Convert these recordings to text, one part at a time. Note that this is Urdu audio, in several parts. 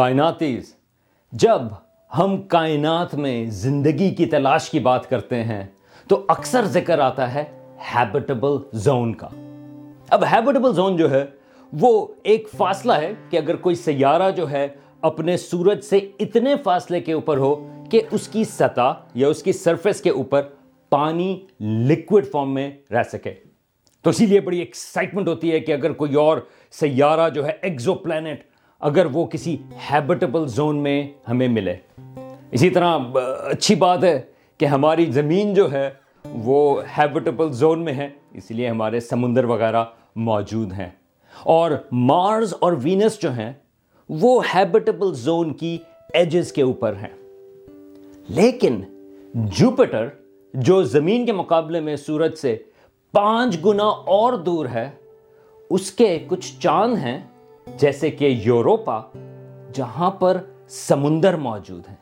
کائناتیز۔ جب ہم کائنات میں زندگی کی تلاش کی بات کرتے ہیں، تو اکثر ذکر آتا ہے ہیبٹیبل زون کا۔ اب ہیبٹیبل زون جو ہے، وہ ایک فاصلہ ہے کہ اگر کوئی سیارہ جو ہے اپنے سورج سے اتنے فاصلے کے اوپر ہو کہ اس کی سطح یا اس کی سرفیس کے اوپر پانی لکوڈ فارم میں رہ سکے۔ تو اسی لیے بڑی ایکسائٹمنٹ ہوتی ہے کہ اگر کوئی اور سیارہ جو ہے ایکزو پلانٹ اگر وہ کسی ہیبٹیبل زون میں ہمیں ملے۔ اسی طرح اچھی بات ہے کہ ہماری زمین جو ہے، وہ ہیبٹیبل زون میں ہے، اس لیے ہمارے سمندر وغیرہ موجود ہیں۔ اور مارز اور وینس جو ہیں، وہ ہیبٹیبل زون کی ایجز کے اوپر ہیں۔ لیکن جوپٹر جو زمین کے مقابلے میں سورج سے پانچ گنا اور دور ہے، اس کے کچھ چاند ہیں جیسے کہ یوروپا جہاں پر سمندر موجود ہیں۔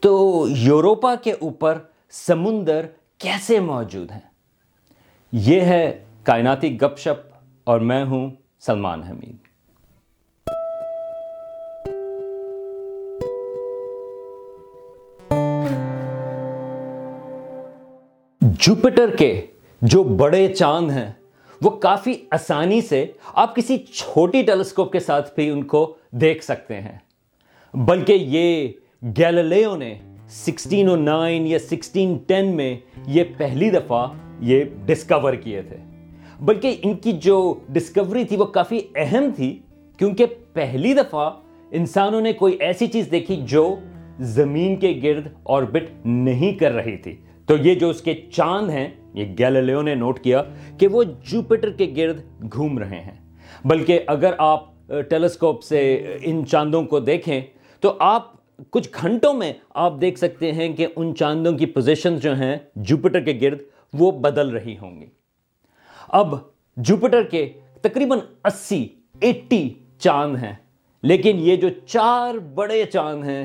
تو یوروپا کے اوپر سمندر کیسے موجود ہیں؟ یہ ہے کائناتی گپ شپ اور میں ہوں سلمان حمید۔ جوپٹر کے جو بڑے چاند ہیں وہ کافی آسانی سے آپ کسی چھوٹی ٹیلیسکوپ کے ساتھ بھی ان کو دیکھ سکتے ہیں۔ بلکہ یہ گیلیلیو نے سکسٹین او نائن یا سکسٹین ٹین میں یہ پہلی دفعہ یہ ڈسکور کیے تھے۔ بلکہ ان کی جو ڈسکوری تھی وہ کافی اہم تھی، کیونکہ پہلی دفعہ انسانوں نے کوئی ایسی چیز دیکھی جو زمین کے گرد آربٹ نہیں کر رہی تھی۔ تو یہ جو اس کے چاند ہیں یہ گیلیلیو نے نوٹ کیا کہ وہ جوپٹر کے گرد گھوم رہے ہیں۔ بلکہ اگر آپ ٹیلیسکوپ سے ان چاندوں کو دیکھیں، تو آپ کچھ گھنٹوں میں آپ دیکھ سکتے ہیں کہ ان چاندوں کی پوزیشن جو ہیں جوپٹر کے گرد وہ بدل رہی ہوں گی۔ اب جوپٹر کے تقریباً اسی، ایٹی چاند ہیں، لیکن یہ جو چار بڑے چاند ہیں،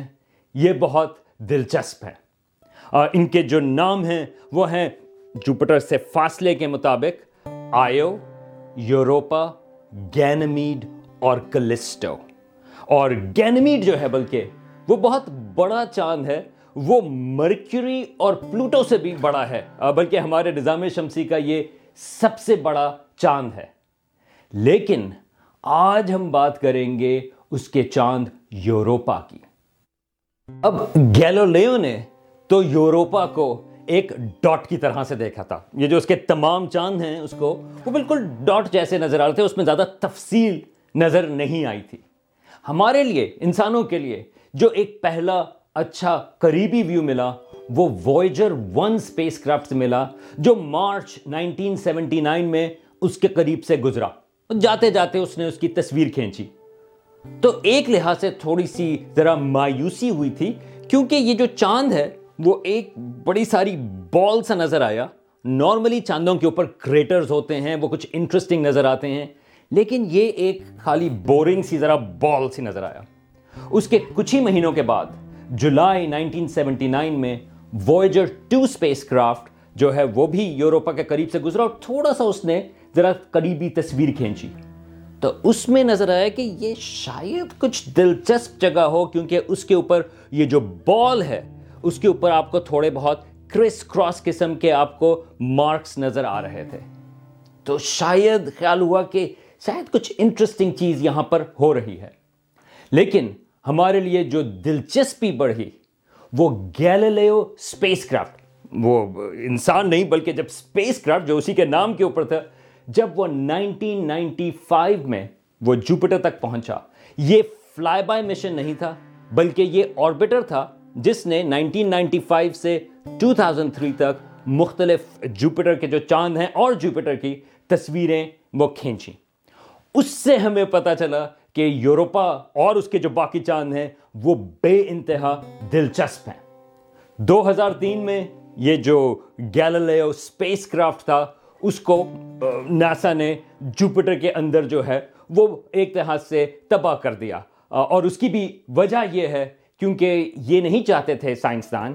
یہ بہت دلچسپ ہیں۔ ان کے جو نام ہیں، وہ ہیں جوپٹر سے فاصلے کے مطابق آئیو، یوروپا گینمیڈ اور کلسٹو اور گینمیڈ جو ہے بلکہ وہ بہت بڑا چاند ہے، وہ مرکیوری اور پلوٹو سے بھی بڑا ہے۔ بلکہ ہمارے نظام شمسی کا یہ سب سے بڑا چاند ہے۔ لیکن آج ہم بات کریں گے اس کے چاند یوروپا کی۔ اب گیلولیو نے تو یوروپا کو ایک ڈاٹ کی طرح سے دیکھا تھا۔ یہ جو اس کے تمام چاند ہیں اس کو، وہ بالکل ڈاٹ جیسے نظر آ رہے تھے، اس میں زیادہ تفصیل نظر نہیں آئی تھی۔ ہمارے لیے، انسانوں کے لیے جو ایک پہلا اچھا قریبی ویو ملا، وہ وائجر ون سپیس کرافٹ ملا، جو مارچ نائنٹین سیونٹی نائن میں اس کے قریب سے گزرا۔ جاتے جاتے اس نے اس کی تصویر کھینچی۔ تو ایک لحاظ سے تھوڑی سی ذرا مایوسی ہوئی تھی، کیونکہ یہ جو چاند ہے وہ ایک بڑی ساری بال سا نظر آیا۔ نارملی چاندوں کے اوپر کریٹرز ہوتے ہیں، وہ کچھ انٹرسٹنگ نظر آتے ہیں، لیکن یہ ایک خالی بورنگ سی ذرا بال سی نظر آیا۔ اس کے کچھ ہی مہینوں کے بعد جولائی 1979 میں وائجر ٹو اسپیس کرافٹ جو ہے وہ بھی یوروپا کے قریب سے گزرا اور تھوڑا سا اس نے ذرا قریبی تصویر کھینچی۔ تو اس میں نظر آیا کہ یہ شاید کچھ دلچسپ جگہ ہو، کیونکہ اس کے اوپر یہ جو بال ہے اس کے اوپر آپ کو تھوڑے بہت کرس کراس قسم کے آپ کو مارکس نظر آ رہے تھے۔ تو شاید خیال ہوا کہ شاید کچھ انٹرسٹنگ چیز یہاں پر ہو رہی ہے۔ لیکن ہمارے لیے جو دلچسپی بڑھی، وہ گیلیلیو اسپیس کرافٹ وہ انسان نہیں بلکہ جب اسپیس کرافٹ جو اسی کے نام کے اوپر تھا، جب وہ نائنٹین نائنٹی فائیو میں وہ جوپٹر تک پہنچا، یہ فلائی بائی مشن نہیں تھا، بلکہ یہ آربیٹر تھا۔ جس نے 1995 سے 2003 تک مختلف جوپیٹر کے جو چاند ہیں اور جوپیٹر کی تصویریں وہ کھینچیں۔ اس سے ہمیں پتا چلا کہ یوروپا اور اس کے جو باقی چاند ہیں وہ بے انتہا دلچسپ ہیں۔ دو ہزار تین میں یہ جو گیلیلیو اسپیس کرافٹ تھا، اس کو ناسا نے جوپیٹر کے اندر جو ہے وہ ایک طرح سے تباہ کر دیا۔ اور اس کی بھی وجہ یہ ہے کیونکہ یہ نہیں چاہتے تھے سائنسدان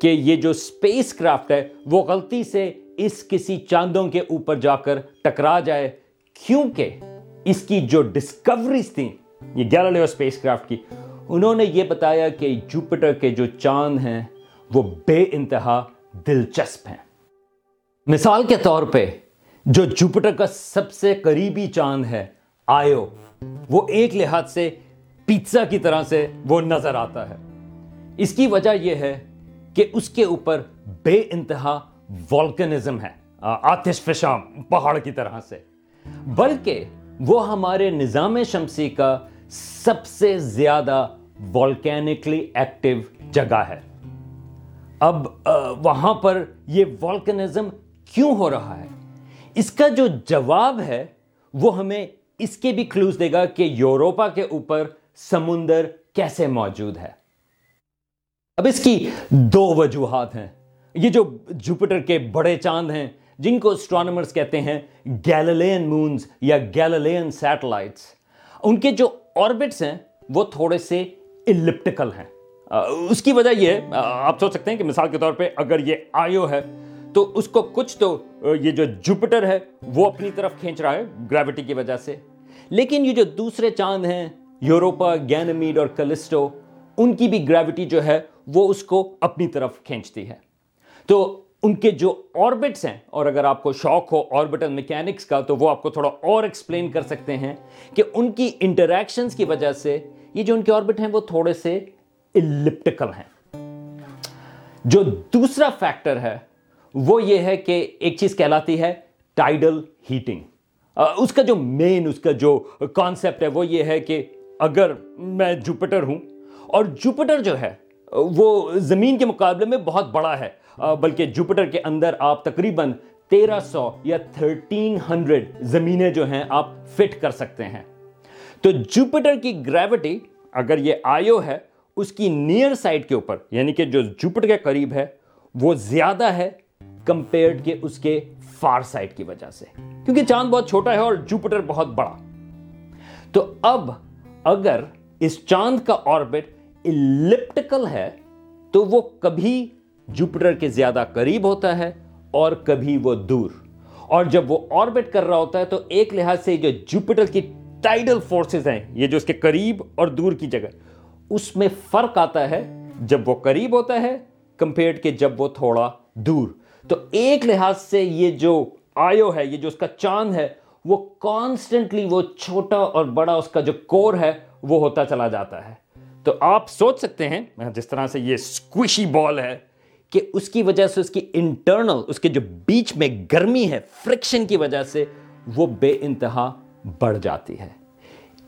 کہ یہ جو اسپیس کرافٹ ہے وہ غلطی سے اس کسی چاندوں کے اوپر جا کر ٹکرا جائے، کیونکہ اس کی جو ڈسکوریز تھیں، یہ گیلیلیو اسپیس کرافٹ کی، انہوں نے یہ بتایا کہ جوپیٹر کے جو چاند ہیں، وہ بے انتہا دلچسپ ہیں۔ مثال کے طور پہ، جو جوپیٹر کا سب سے قریبی چاند ہے، آئیو، وہ ایک لحاظ سے پیتزا کی طرح سے وہ نظر آتا ہے۔ اس کی وجہ یہ ہے کہ اس کے اوپر بے انتہا والکنزم ہے، آتش فشاں پہاڑ کی طرح سے۔ بلکہ وہ ہمارے نظام شمسی کا سب سے زیادہ والکینکلی ایکٹیو جگہ ہے۔ اب وہاں پر یہ والکنزم کیوں ہو رہا ہے؟ اس کا جو جواب ہے وہ ہمیں اس کے بھی کلوز دے گا کہ یوروپا کے اوپر سمندر کیسے موجود ہے؟ اب اس کی دو وجوہات ہیں۔ یہ جو جوپیٹر کے بڑے چاند ہیں، جن کو اسٹرانومرز کہتے ہیں گیللین مونز یا گیللین سیٹلائٹس ان کے جو آربٹس ہیں، وہ تھوڑے سے الپٹیکل ہیں۔ اس کی وجہ یہ آپ سوچ سکتے ہیں کہ مثال کے طور پہ اگر یہ آئیو ہے، تو اس کو کچھ تو یہ جو جوپیٹر ہے، وہ اپنی طرف کھینچ رہا ہے گریوٹی کی وجہ سے۔ لیکن یہ جو دوسرے چاند ہیں یوروپا گینمیڈ اور کلسٹو، ان کی بھی گریوٹی جو ہے، وہ اس کو اپنی طرف کھینچتی ہے۔ تو ان کے جو آربٹس ہیں، اور اگر آپ کو شوق ہو آربٹل میکینکس کا، تو وہ آپ کو تھوڑا اور ایکسپلین کر سکتے ہیں کہ ان کی انٹریکشنز کی وجہ سے یہ جو ان کے آربٹ ہیں، وہ تھوڑے سے الپٹیکل ہیں۔ جو دوسرا فیکٹر ہے، وہ یہ ہے کہ ایک چیز کہلاتی ہے ٹائڈل ہیٹنگ اس کا جو مین اس کا جو کانسیپٹ ہے، وہ یہ ہے کہ اگر میں جوپیٹر ہوں، اور جوپیٹر جو ہے، وہ زمین کے مقابلے میں بہت بڑا ہے، بلکہ جوپیٹر کے اندر آپ تقریباً تیرہ سو یا تھرٹین ہنڈریڈ زمینیں جو ہیں آپ فٹ کر سکتے ہیں۔ تو جوپیٹر کی گریوٹی اگر یہ آئیو ہے، اس کی نیئر سائڈ کے اوپر یعنی کہ جو جوپیٹر کے قریب ہے، وہ زیادہ ہے کمپیئرڈ کے اس کے فار سائڈ کی وجہ سے۔ کیونکہ چاند بہت چھوٹا ہے اور جوپیٹر بہت بڑا۔ تو اب اگر اس چاند کا آربٹ الپٹیکل ہے، تو وہ کبھی جوپیٹر کے زیادہ قریب ہوتا ہے اور کبھی وہ دور۔ اور جب وہ آربٹ کر رہا ہوتا ہے، تو ایک لحاظ سے جو جوپیٹر کی ٹائڈل فورسز ہیں، یہ جو اس کے قریب اور دور کی جگہ، اس میں فرق آتا ہے جب وہ قریب ہوتا ہے کمپیئرڈ کے جب وہ تھوڑا دور۔ تو ایک لحاظ سے یہ جو آیو ہے، یہ جو اس کا چاند ہے وہ کانسٹنٹلی وہ چھوٹا اور بڑا اس کا جو کور ہے، وہ ہوتا چلا جاتا ہے۔ تو آپ سوچ سکتے ہیں، جس طرح سے یہ سکوشی بال ہے، کہ اس کی وجہ سے اس کی انٹرنل اس کے جو بیچ میں گرمی ہے فرکشن کی وجہ سے وہ بے انتہا بڑھ جاتی ہے۔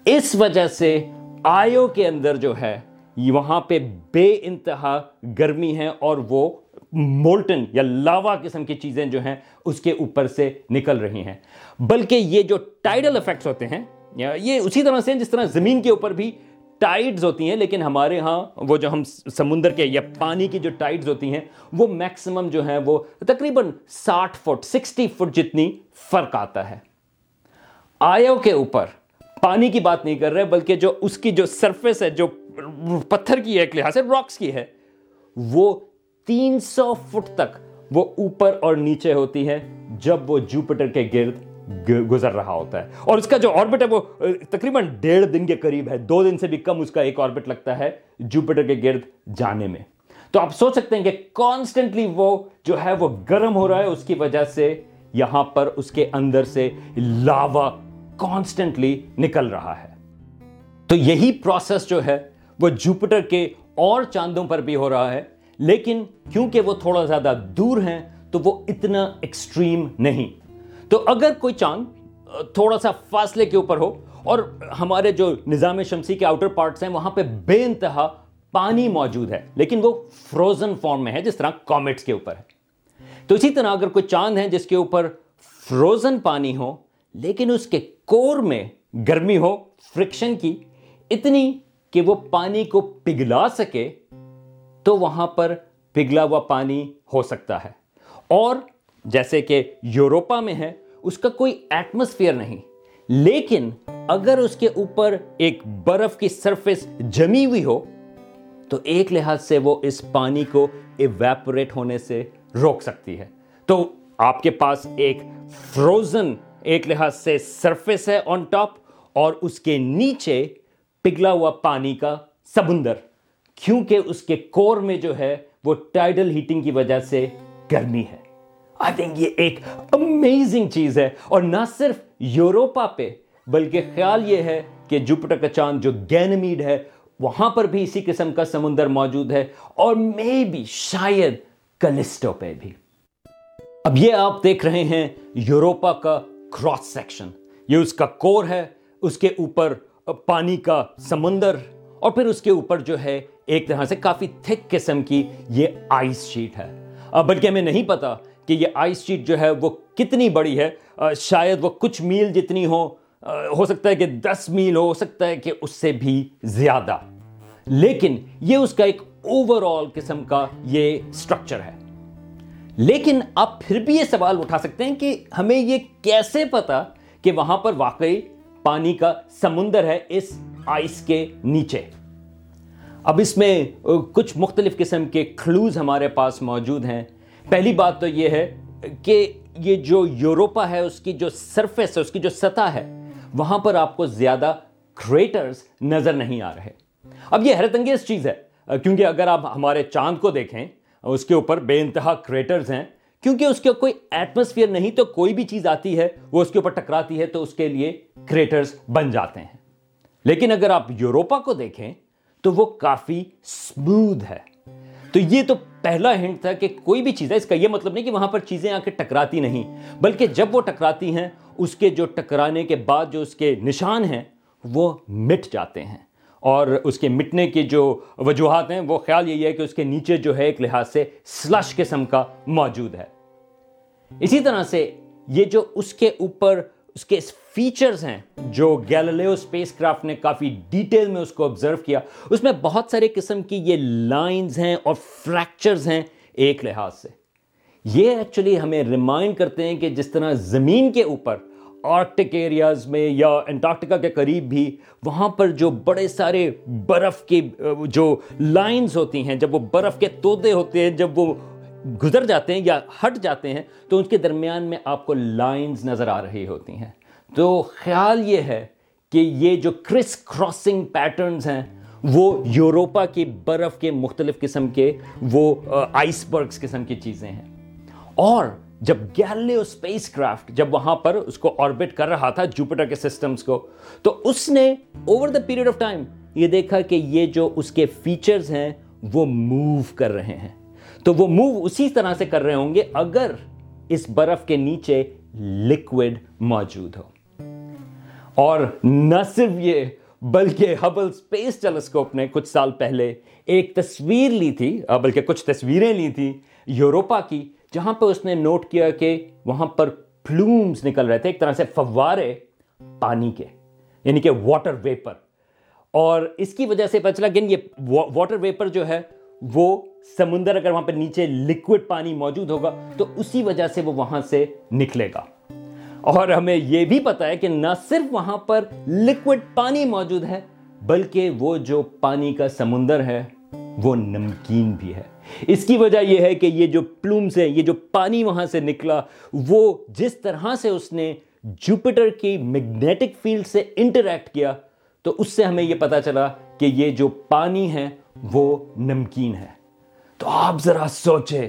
اس وجہ سے آئیو کے اندر جو ہے وہاں پہ بے انتہا گرمی ہے اور وہ مولٹن یا لاوا قسم کی چیزیں جو ہیں اس کے اوپر سے نکل رہی ہیں۔ بلکہ یہ جو ٹائڈل افیکٹس ہوتے ہیں، یہ اسی طرح سے جس طرح زمین کے اوپر بھی ٹائڈز ہوتی ہیں، لیکن ہمارے ہاں وہ جو ہم سمندر کے یا پانی کی جو ٹائڈز ہوتی ہیں، وہ میکسیمم جو ہیں وہ تقریباً ساٹھ فٹ، سکسٹی فٹ جتنی فرق آتا ہے۔ آیو کے اوپر پانی کی بات نہیں کر رہے، بلکہ جو اس کی جو سرفیس ہے، جو پتھر کی ہے، ایک لحاظ سے راکس کی ہے، وہ تین سو فٹ تک وہ اوپر اور نیچے ہوتی ہے جب وہ جوپیٹر کے گرد گزر رہا ہوتا ہے۔ اور اس کا جو آربٹ ہے وہ تقریباً ڈیڑھ دن کے قریب ہے۔ دو دن سے بھی کم اس کا ایک آربٹ لگتا ہے جوپیٹر کے گرد جانے میں۔ تو آپ سوچ سکتے ہیں کہ کانسٹنٹلی وہ جو ہے وہ گرم ہو رہا ہے، اس کی وجہ سے یہاں پر اس کے اندر سے لاوا کانسٹنٹلی نکل رہا ہے۔ تو یہی پروسیس جو ہے وہ جوپیٹر کے اور چاندوں پر بھی ہو رہا ہے۔ لیکن کیونکہ وہ تھوڑا زیادہ دور ہیں، تو وہ اتنا ایکسٹریم نہیں۔ تو اگر کوئی چاند، تھوڑا سا فاصلے کے اوپر ہو، اور ہمارے جو نظام شمسی کے آؤٹر پارٹس ہیں، وہاں پہ بے انتہا پانی موجود ہے، لیکن وہ فروزن فارم میں ہے، جس طرح کامٹس کے اوپر ہے۔ تو اسی طرح اگر کوئی چاند ہے، جس کے اوپر فروزن پانی ہو، لیکن اس کے کور میں گرمی ہو فرکشن کی، اتنی کہ وہ پانی کو پگھلا سکے تو وہاں پر پگھلا ہوا پانی ہو سکتا ہے۔ اور جیسے کہ یوروپا میں ہے، اس کا کوئی ایٹماسفیئر نہیں۔ لیکن اگر اس کے اوپر ایک برف کی سرفیس جمی ہوئی ہو، تو ایک لحاظ سے وہ اس پانی کو ایویپوریٹ ہونے سے روک سکتی ہے۔ تو آپ کے پاس ایک فروزن ایک لحاظ سے سرفیس ہے آن ٹاپ اور اس کے نیچے پگھلا ہوا پانی کا سمندر۔ کیونکہ اس کے کور میں جو ہے وہ ٹائڈل ہیٹنگ کی وجہ سے گرمی ہے۔ آئی تھنک یہ ایک امیزنگ چیز ہے۔ اور نہ صرف یوروپا پہ، بلکہ خیال یہ ہے کہ جوپٹر کا چاند جو گینمیڈ ہے، وہاں پر بھی اسی قسم کا سمندر موجود ہے۔ اور میں بھی شاید کلسٹو پہ بھی۔ اب یہ آپ دیکھ رہے ہیں یوروپا کا کراس سیکشن یہ اس کا کور ہے، اس کے اوپر پانی کا سمندر، اور پھر اس کے اوپر جو ہے ایک طرح سے کافی تھک قسم کی یہ آئس شیٹ ہے۔ بلکہ ہمیں نہیں پتا کہ یہ آئس شیٹ جو ہے وہ کتنی بڑی ہے۔ شاید وہ کچھ میل جتنی ہو ہو سکتا ہے کہ دس میل ہو سکتا ہے کہ اس سے بھی زیادہ۔ لیکن یہ اس کا ایک اوور آل قسم کا یہ سٹرکچر ہے۔ لیکن آپ پھر بھی یہ سوال اٹھا سکتے ہیں کہ ہمیں یہ کیسے پتا کہ وہاں پر واقعی پانی کا سمندر ہے اس آئس کے نیچے؟ اب اس میں کچھ مختلف قسم کے کھلوز ہمارے پاس موجود ہیں۔ پہلی بات تو یہ ہے کہ یہ جو یوروپا ہے، اس کی جو سرفیس ہے، اس کی جو سطح ہے، وہاں پر آپ کو زیادہ کریٹرز نظر نہیں آ رہے۔ اب یہ حیرت انگیز چیز ہے کیونکہ اگر آپ ہمارے چاند کو دیکھیں، اس کے اوپر بے انتہا کریٹرز ہیں۔ کیونکہ اس کے کوئی ایٹماسفیئر نہیں، تو کوئی بھی چیز آتی ہے، وہ اس کے اوپر ٹکراتی ہے، تو اس کے لیے کریٹرز بن جاتے ہیں۔ لیکن اگر آپ یوروپا کو دیکھیں تو وہ کافی سموتھ ہے۔ تو یہ تو پہلا ہنٹ تھا کہ کوئی بھی چیز ہے، اس کا یہ مطلب نہیں کہ وہاں پر چیزیں آ کے ٹکراتی نہیں، بلکہ جب وہ ٹکراتی ہیں، اس کے جو ٹکرانے کے بعد جو اس کے نشان ہیں، وہ مٹ جاتے ہیں۔ اور اس کے مٹنے کی جو وجوہات ہیں، وہ خیال یہی ہے کہ اس کے نیچے جو ہے، ایک لحاظ سے سلش قسم کا موجود ہے۔ اسی طرح سے یہ جو اس کے اوپر اس کے فیچرز ہیں جو گیلیلیو سپیس کرافٹ نے کافی ڈیٹیل میں اس کو آبزرو کیا۔ اس میں بہت سارے قسم کی یہ لائنز ہیں اور فریکچرز ہیں ایک لحاظ سے۔ یہ ایکچولی ہمیں ریمائنڈ کرتے ہیں کہ جس طرح زمین کے اوپر آرکٹک ایریاز میں یا انٹارکٹیکا کے قریب بھی وہاں پر جو بڑے سارے برف کے، جو لائنز ہوتی ہیں، جب وہ برف کے تودے ہوتے ہیں، جب وہ گزر جاتے ہیں یا ہٹ جاتے ہیں تو ان کے درمیان میں آپ کو لائنز نظر آ رہی ہوتی ہیں۔ تو خیال یہ ہے کہ یہ جو کرس کراسنگ پیٹرنز ہیں، وہ یوروپا کی برف کے مختلف قسم کے، وہ آئس برگز قسم کی چیزیں ہیں۔ اور جب گیلیو سپیس کرافٹ جب وہاں پر اس کو آربٹ کر رہا تھا جوپیٹر کے سسٹمز کو، تو اس نے over the period of time یہ دیکھا کہ یہ جو اس کے فیچرز ہیں، وہ موو کر رہے ہیں۔ تو وہ موو اسی طرح سے کر رہے ہوں گے اگر اس برف کے نیچے لکوڈ موجود ہو۔ اور نہ صرف یہ، بلکہ ہبل اسپیس ٹیلیسکوپ نے کچھ سال پہلے ایک تصویر لی تھی بلکہ کچھ تصویریں لی تھیں یوروپا کی، جہاں پہ اس نے نوٹ کیا کہ وہاں پر پلومز نکل رہے تھے، ایک طرح سے فوارے پانی کے یعنی کہ واٹر ویپر اور اس کی وجہ سے پتہ چلا کہ یہ واٹر ویپر جو ہے وہ سمندر اگر وہاں پہ نیچے لکوڈ پانی موجود ہوگا، تو اسی وجہ سے وہ وہاں سے نکلے گا۔ اور ہمیں یہ بھی پتا ہے کہ نہ صرف وہاں پر لکوڈ پانی موجود ہے، بلکہ وہ جو پانی کا سمندر ہے، وہ نمکین بھی ہے۔ اس کی وجہ یہ ہے کہ یہ جو پلومز ہیں، یہ جو پانی وہاں سے نکلا، وہ جس طرح سے اس نے جوپیٹر کی میگنیٹک فیلڈ سے انٹریکٹ کیا، تو اس سے ہمیں یہ پتا چلا کہ یہ جو پانی ہے وہ نمکین ہے۔ تو آپ ذرا سوچے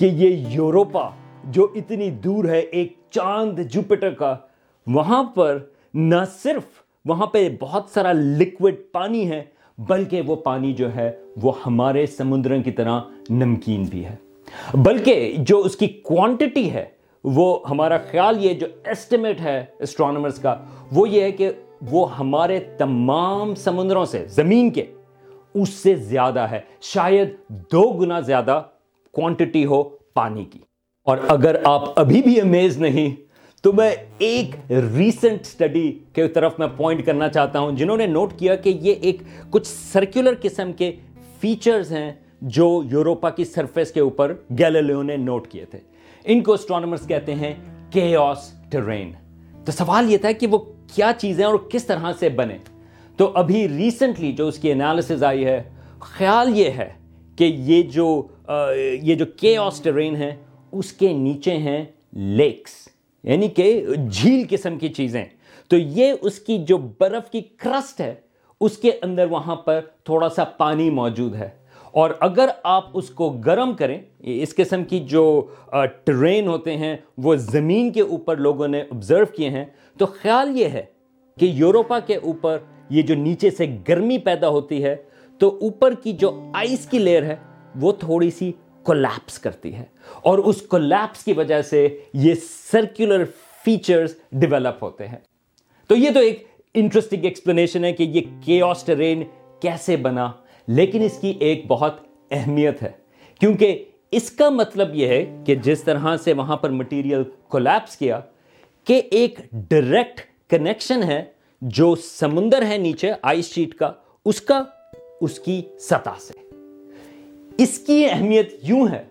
کہ یہ یوروپا جو اتنی دور ہے، ایک چاند، جوپیٹر کا، وہاں پر نہ صرف وہاں پہ بہت سارا لکوڈ پانی ہے، بلکہ وہ پانی جو ہے، وہ ہمارے سمندر کی طرح نمکین بھی ہے۔ بلکہ جو اس کی کوانٹٹی ہے، وہ ہمارا خیال یہ جو ایسٹیمیٹ ہے اسٹرانومرز کا، وہ یہ ہے کہ وہ ہمارے تمام سمندروں سے، زمین کے اس سے زیادہ ہے۔ شاید دو گنا زیادہ کوانٹٹی ہو پانی کی۔ اور اگر آپ ابھی بھی امیز نہیں، تو میں ایک ریسنٹ سٹڈی کے طرف میں پوائنٹ کرنا چاہتا ہوں، جنہوں نے نوٹ کیا کہ یہ ایک کچھ سرکولر قسم کے فیچرز ہیں جو یوروپا کی سرفیس کے اوپر گیلیلیو نے نوٹ کیے تھے۔ ان کو اسٹرانومرز کہتے ہیں کیوس ٹرین تو سوال یہ تھا کہ وہ کیا چیزیں اور کس طرح سے بنے۔ تو ابھی ریسنٹلی جو اس کی انالیسز آئی ہے، خیال یہ ہے کہ یہ جو یہ جو کیوس ٹرین ہے، اس کے نیچے ہیں لیکس یعنی کہ جھیل قسم کی چیزیں۔ تو یہ اس کی جو برف کی کرسٹ ہے، اس کے اندر وہاں پر تھوڑا سا پانی موجود ہے۔ اور اگر آپ اس کو گرم کریں، اس قسم کی جو ٹرین ہوتے ہیں، وہ زمین کے اوپر لوگوں نے آبزرو کیے ہیں، تو خیال یہ ہے کہ یوروپا کے اوپر یہ جو نیچے سے گرمی پیدا ہوتی ہے، تو اوپر کی جو آئس کی لیئر ہے، وہ تھوڑی سی کولیپس کرتی ہے۔ اور اس کولیپس کی وجہ سے یہ سرکولر فیچرز ڈیولپ ہوتے ہیں۔ تو یہ تو ایک انٹرسٹنگ ایکسپلینیشن ہے کہ یہ کیوس ٹرین کیسے بنا۔ لیکن اس کی ایک بہت اہمیت ہے۔ کیونکہ اس کا مطلب یہ ہے کہ جس طرح سے وہاں پر مٹیریل کولیپس کیا، کہ ایک ڈائریکٹ کنیکشن ہے جو سمندر ہے نیچے، آئس شیٹ کا، اس کا، اس کی سطح سے۔ اس کی اہمیت یوں ہے،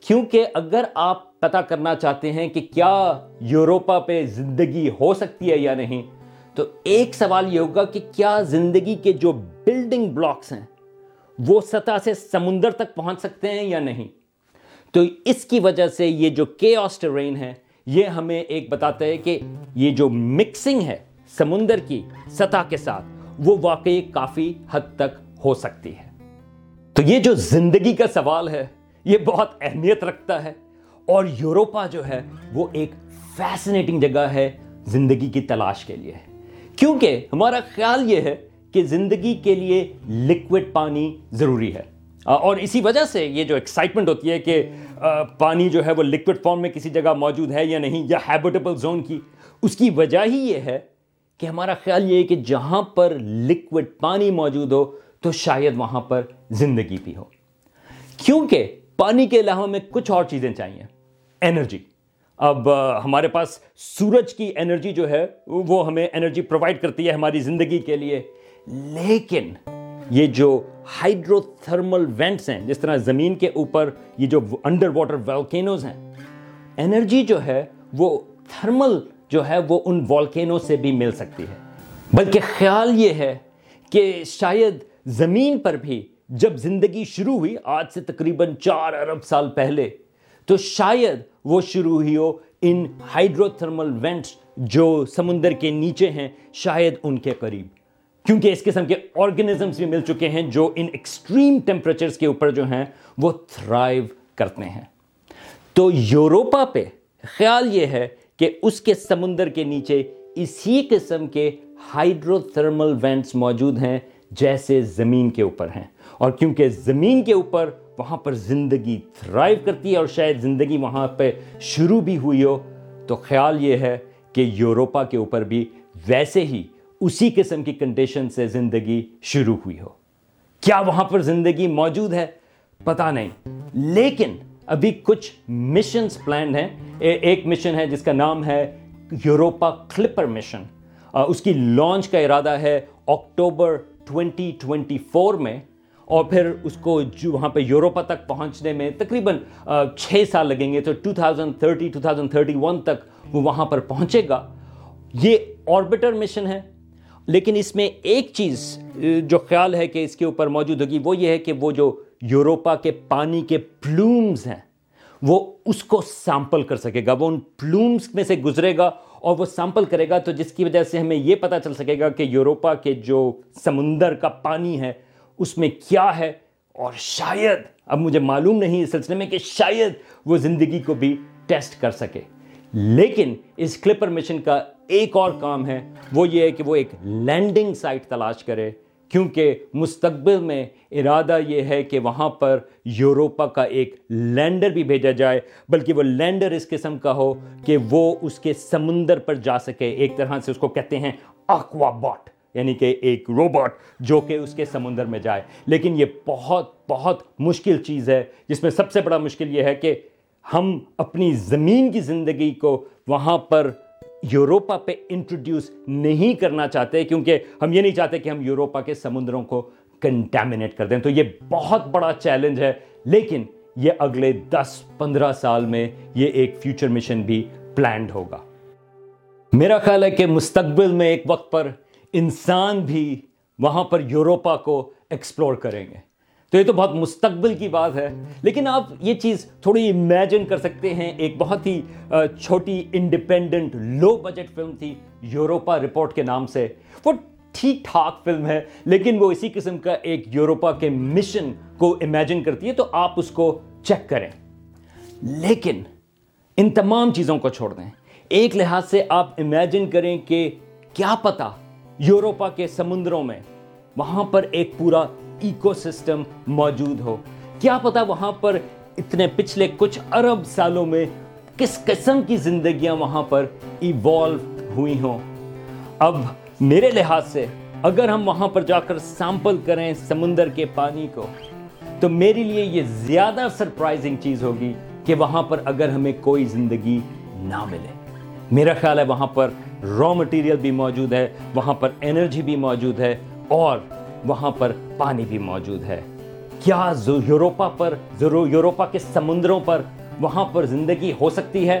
کیونکہ اگر آپ پتا کرنا چاہتے ہیں کہ کیا یوروپا پہ زندگی ہو سکتی ہے یا نہیں، تو ایک سوال یہ ہوگا کہ کیا زندگی کے جو بلڈنگ بلاکس ہیں، وہ سطح سے سمندر تک پہنچ سکتے ہیں یا نہیں؟ تو اس کی وجہ سے یہ جو کے آسٹرین ہے، یہ ہمیں ایک بتاتا ہے کہ یہ جو مکسنگ ہے سمندر کی سطح کے ساتھ، وہ واقعی کافی حد تک ہو سکتی ہے۔ تو یہ جو زندگی کا سوال ہے، یہ بہت اہمیت رکھتا ہے۔ اور یوروپا جو ہے، وہ ایک فیسنیٹنگ جگہ ہے زندگی کی تلاش کے لیے۔ کیونکہ ہمارا خیال یہ ہے کہ زندگی کے لیے لکوڈ پانی ضروری ہے۔ اور اسی وجہ سے یہ جو ایکسائٹمنٹ ہوتی ہے کہ پانی جو ہے، وہ لکوڈ فارم میں کسی جگہ موجود ہے یا نہیں، یا ہیبیٹیبل زون کی۔ اس کی وجہ ہی یہ ہے کہ ہمارا خیال یہ ہے کہ جہاں پر لکوڈ پانی موجود ہو تو شاید وہاں پر زندگی بھی ہو۔ کیونکہ پانی کے علاوہ میں کچھ اور چیزیں چاہیے۔ انرجی اب ہمارے پاس سورج کی انرجی جو ہے، وہ ہمیں انرجی پرووائڈ کرتی ہے ہماری زندگی کے لیے۔ لیکن یہ جو ہائیڈرو تھرمل وینٹس ہیں، جس طرح زمین کے اوپر یہ جو انڈر واٹر ویلکینوز ہیں انرجی جو ہے، وہ تھرمل جو ہے وہ ان والکینو سے بھی مل سکتی ہے۔ بلکہ خیال یہ ہے کہ شاید زمین پر بھی جب زندگی شروع ہوئی، آج سے تقریباً چار ارب سال پہلے، تو شاید وہ شروع ہوئی ہو ان ہائیڈرو تھرمل وینٹس جو سمندر کے نیچے ہیں، شاید ان کے قریب۔ کیونکہ اس قسم کے آرگنزمس بھی مل چکے ہیں جو ان ایکسٹریم ٹیمپریچرز کے اوپر جو ہیں، وہ تھرائیو کرتے ہیں۔ تو یوروپا پہ خیال یہ ہے کہ اس کے سمندر کے نیچے اسی قسم کے ہائیڈرو تھرمل وینٹس موجود ہیں جیسے زمین کے اوپر ہیں۔ اور کیونکہ زمین کے اوپر وہاں پر زندگی تھرائیو کرتی ہے اور شاید زندگی وہاں پہ شروع بھی ہوئی ہو، تو خیال یہ ہے کہ یوروپا کے اوپر بھی ویسے ہی اسی قسم کی کنڈیشن سے زندگی شروع ہوئی ہو۔ کیا وہاں پر زندگی موجود ہے؟ پتا نہیں۔ لیکن ابھی کچھ مشنز پلانڈ ہیں۔ ایک مشن ہے جس کا نام ہے یوروپا کلپر مشن اس کی لانچ کا ارادہ ہے اکتوبر 2024 میں، اور پھر اس کو جو وہاں پہ یوروپا تک پہنچنے میں تقریباً چھ سال لگیں گے۔ تو 2030 2031 تک وہ وہاں پر پہنچے گا۔ یہ آربیٹر مشن ہے۔ لیکن اس میں ایک چیز جو خیال ہے کہ اس کے اوپر موجود ہوگی، وہ یہ ہے کہ وہ جو یوروپا کے پانی کے پلومز ہیں وہ اس کو سیمپل کر سکے گا، وہ ان پلومز میں سے گزرے گا اور وہ سیمپل کرے گا تو جس کی وجہ سے ہمیں یہ پتا چل سکے گا کہ یوروپا کے جو سمندر کا پانی ہے، اس میں کیا ہے اور شاید، اب مجھے معلوم نہیں اس سلسلے میں کہ شاید وہ زندگی کو بھی ٹیسٹ کر سکے۔ لیکن اس کلپر مشن کا ایک اور کام ہے، وہ یہ ہے کہ وہ ایک لینڈنگ سائٹ تلاش کرے۔ کیونکہ مستقبل میں ارادہ یہ ہے کہ وہاں پر یوروپا کا ایک لینڈر بھی بھیجا جائے، بلکہ وہ لینڈر اس قسم کا ہو کہ وہ اس کے سمندر پر جا سکے۔ ایک طرح سے اس کو کہتے ہیں آکوا باٹ یعنی کہ ایک روبوٹ جو کہ اس کے سمندر میں جائے۔ لیکن یہ بہت بہت مشکل چیز ہے۔ جس میں سب سے بڑا مشکل یہ ہے کہ ہم اپنی زمین کی زندگی کو وہاں پر یوروپا پہ انٹروڈیوس نہیں کرنا چاہتے، کیونکہ ہم یہ نہیں چاہتے کہ ہم یوروپا کے سمندروں کو کنٹامنیٹ کر دیں۔ تو یہ بہت بڑا چیلنج ہے، لیکن یہ اگلے دس پندرہ سال میں یہ ایک فیوچر مشن بھی پلانڈ ہوگا۔ میرا خیال ہے کہ مستقبل میں ایک وقت پر انسان بھی وہاں پر یوروپا کو ایکسپلور کریں گے۔ تو یہ تو بہت مستقبل کی بات ہے۔ لیکن آپ یہ چیز تھوڑی امیجن کر سکتے ہیں۔ ایک بہت ہی چھوٹی انڈیپینڈنٹ لو بجٹ فلم تھی یوروپا رپورٹ کے نام سے۔ وہ ٹھیک ٹھاک فلم ہے، لیکن وہ اسی قسم کا ایک یوروپا کے مشن کو امیجن کرتی ہے، تو آپ اس کو چیک کریں۔ لیکن ان تمام چیزوں کو چھوڑ دیں۔ ایک لحاظ سے آپ امیجن کریں کہ کیا پتا یوروپا کے سمندروں میں وہاں پر ایک پورا ایکو سسٹم موجود ہو۔ کیا پتا وہاں پر اتنے پچھلے کچھ ارب سالوں میں کس قسم کی زندگیاں وہاں پر ایوالو ہوئی ہوں۔ اب میرے لحاظ سے اگر ہم وہاں پر جا کر سیمپل کریں سمندر کے پانی کو، تو میرے لیے یہ زیادہ سرپرائزنگ چیز ہوگی کہ وہاں پر اگر ہمیں کوئی زندگی نہ ملے۔ میرا خیال ہے وہاں پر را مٹیریل بھی موجود ہے، وہاں پر انرجی بھی موجود ہے اور وہاں پر پانی بھی موجود ہے۔ کیا یوروپا پر یوروپا کے سمندروں پر وہاں پر زندگی ہو سکتی ہے؟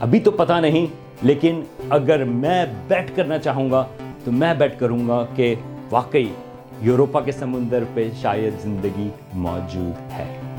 ابھی تو پتا نہیں، لیکن اگر میں بیٹ کرنا چاہوں گا، تو میں بیٹ کروں گا کہ واقعی یوروپا کے سمندر پہ شاید زندگی موجود ہے۔